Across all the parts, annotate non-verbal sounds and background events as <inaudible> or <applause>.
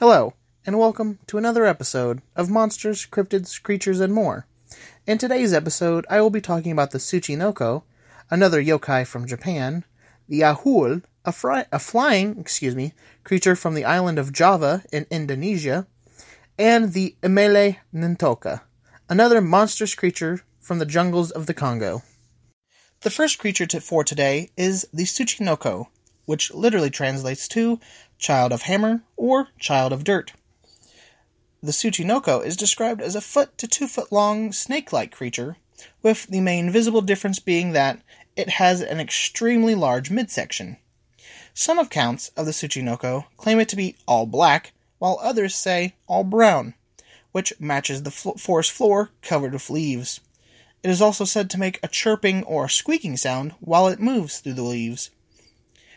Hello, and welcome to another episode of Monsters, Cryptids, Creatures, and More. In today's episode, I will be talking about the Tsuchinoko, another yokai from Japan, the Ahool, a, a flying, excuse me, creature from the island of Java in Indonesia, and the Emele Ntouka, another monstrous creature from the jungles of the Congo. The first creature to, for today is the Tsuchinoko, which literally translates to child of hammer or child of dirt. The Tsuchinoko is described as a foot to two foot long snake like creature, with the main visible difference being that it has an extremely large midsection. Some accounts of the Tsuchinoko claim it to be all black, while others say all brown, which matches the fl- forest floor covered with leaves. It is also said to make a chirping or squeaking sound while it moves through the leaves.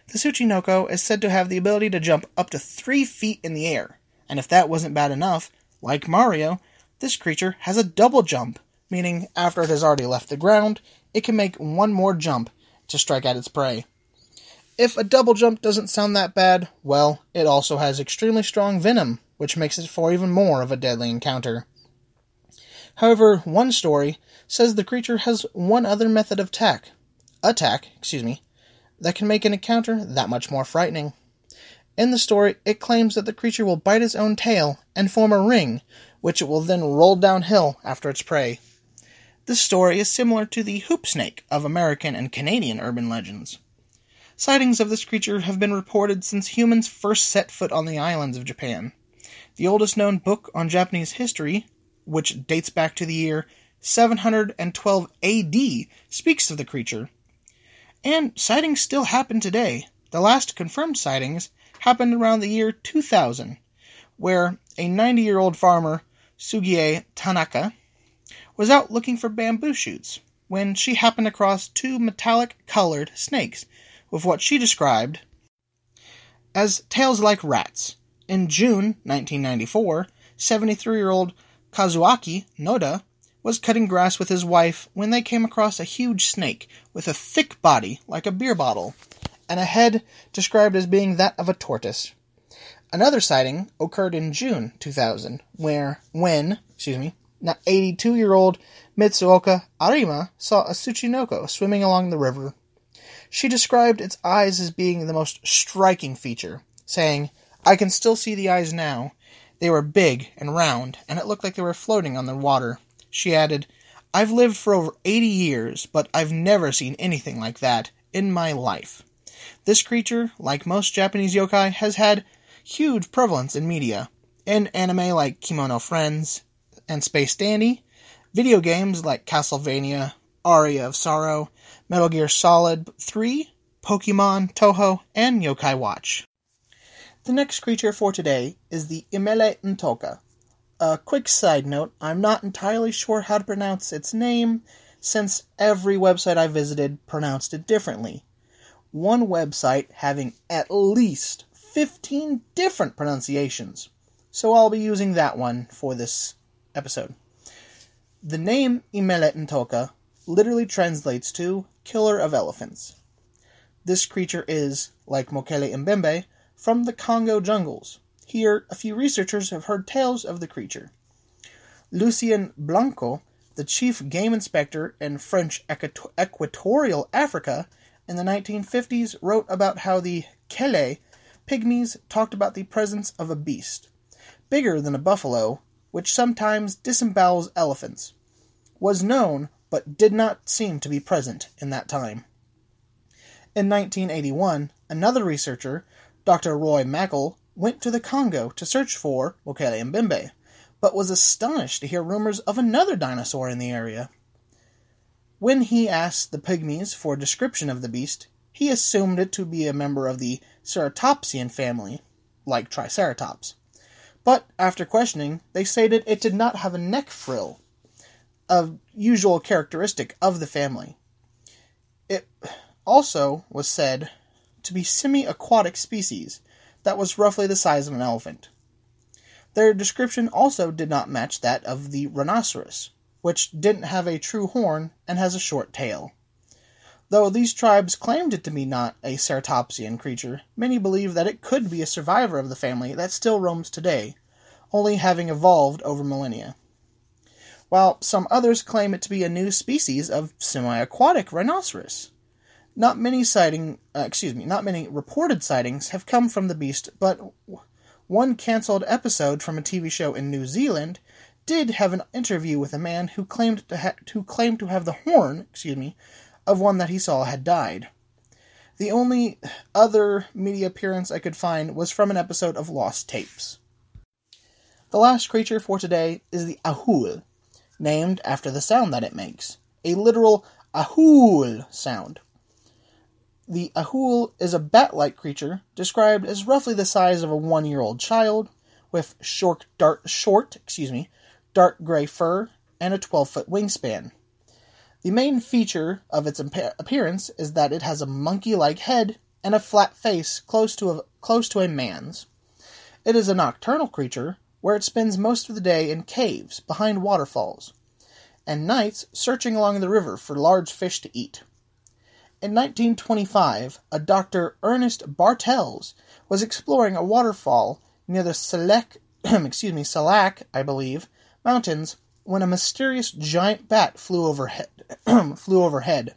The Tsuchinoko is said to have the ability to jump up to three feet in the air, and if that wasn't bad enough, like Mario, this creature has a double jump, meaning after it has already left the ground, it can make one more jump to strike at its prey. If a double jump doesn't sound that bad, well, it also has extremely strong venom, which makes it for even more of a deadly encounter. However, one story says the creature has one other method of attack, attack, excuse me, that can make an encounter that much more frightening. In the story, it claims that the creature will bite its own tail and form a ring, which it will then roll downhill after its prey. This story is similar to the hoop snake of American and Canadian urban legends. Sightings of this creature have been reported since humans first set foot on the islands of Japan. The oldest known book on Japanese history, which dates back to the year 712 AD, speaks of the creature. And sightings still happen today. The last confirmed sightings happened around the year 2000, where a 90 year old farmer, Sugie Tanaka, was out looking for bamboo shoots when she happened across two metallic colored snakes with what she described as tails like rats. In June 1994, 73 year old Kazuaki Noda was cutting grass with his wife when they came across a huge snake with a thick body like a beer bottle and a head described as being that of a tortoise. Another sighting occurred in June 2000, where when, excuse me, 82-year-old Mitsuoka Arima saw a Tsuchinoko swimming along the river. She described its eyes as being the most striking feature, saying, "I can still see the eyes now. They were big and round, and it looked like they were floating on the water." She added, I've lived for over 80 years, but I've never seen anything like that in my life. This creature, like most Japanese yokai, has had huge prevalence in media. In anime like Kemono Friends and Space Dandy, video games like Castlevania, Aria of Sorrow, Metal Gear Solid 3, Pokemon, Touhou, and Yokai Watch. The next creature for today is the Imele Ntouka, a quick side note I'm not entirely sure how to pronounce its name, since every website I visited pronounced it differently. One website having at least 15 different pronunciations. So I'll be using that one for this episode. The name Imele Ntouka literally translates to killer of elephants. This creature is, like Mokele Mbembe, from the Congo jungles, here, a few researchers have heard tales of the creature. Lucien Blancou, the chief game inspector in French Equatorial Africa in the 1950s, wrote about how the Kele pygmies talked about the presence of a beast, bigger than a buffalo, which sometimes disembowels elephants, was known but did not seem to be present in that time. In 1981, another researcher, Dr. Roy Mackal, went to the Congo to search for Mokele Mbembe, but was astonished to hear rumors of another dinosaur in the area. When he asked the pygmies for a description of the beast, he assumed it to be a member of the Ceratopsian family, like Triceratops. But after questioning, they stated it did not have a neck frill, a usual characteristic of the family. It also was said to be semi aquatic species, that was roughly the size of an elephant. Their description also did not match that of the rhinoceros, which didn't have a true horn and has a short tail. Though these tribes claimed it to be not a ceratopsian creature, many believe that it could be a survivor of the family that still roams today, only having evolved over millennia. While some others claim it to be a new species of semi-aquatic rhinoceros. Not many sighting, uh, excuse me, not many reported sightings have come from the beast, but one cancelled episode from a TV show in New Zealand did have an interview with a man who claimed to ha- who claimed to have the horn, excuse me, of one that he saw had died. The only other media appearance I could find was from an episode of Lost Tapes. The last creature for today is the ahool, named after the sound that it makes, a literal ahool sound. The ahool is a bat-like creature described as roughly the size of a one-year-old child, with short, dark, short, excuse me, dark gray fur and a 12-foot wingspan. The main feature of its appearance is that it has a monkey-like head and a flat face close to a, close to a man's. It is a nocturnal creature where it spends most of the day in caves behind waterfalls, and nights searching along the river for large fish to eat. In 1925, a Dr. Ernest Bartels was exploring a waterfall near the Selek, <clears throat> excuse me, Salak, I believe, mountains when a mysterious giant bat flew overhead. <clears throat> flew overhead.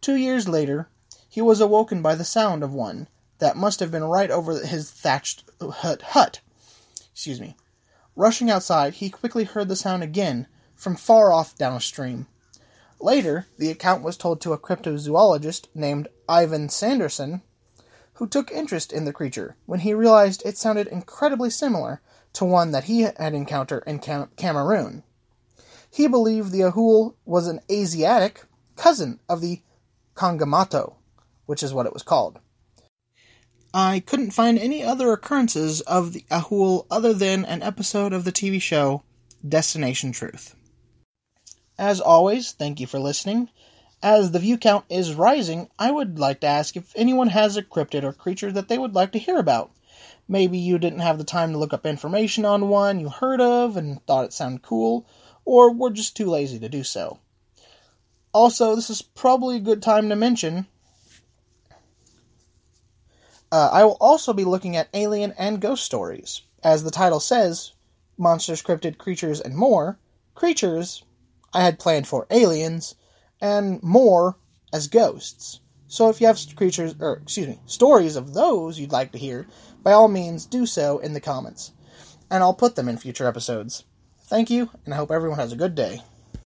Two years later, he was awoken by the sound of one that must have been right over his thatched hut. hut. Excuse me. Rushing outside, he quickly heard the sound again from far off downstream. Later, the account was told to a cryptozoologist named Ivan Sanderson, who took interest in the creature when he realized it sounded incredibly similar to one that he had encountered in Cam- Cameroon. He believed the Ahool was an Asiatic cousin of the Kongamato, which is what it was called. I couldn't find any other occurrences of the Ahool other than an episode of the TV show Destination Truth. As always, thank you for listening. As the view count is rising, I would like to ask if anyone has a cryptid or creature that they would like to hear about. Maybe you didn't have the time to look up information on one you heard of and thought it sounded cool, or were just too lazy to do so. Also, this is probably a good time to mention uh, I will also be looking at alien and ghost stories. As the title says, monsters, cryptid, creatures, and more. Creatures I had planned for aliens and more as ghosts. So if you have creatures, or excuse me, stories of those you'd like to hear, by all means do so in the comments, and I'll put them in future episodes. Thank you, and I hope everyone has a good day.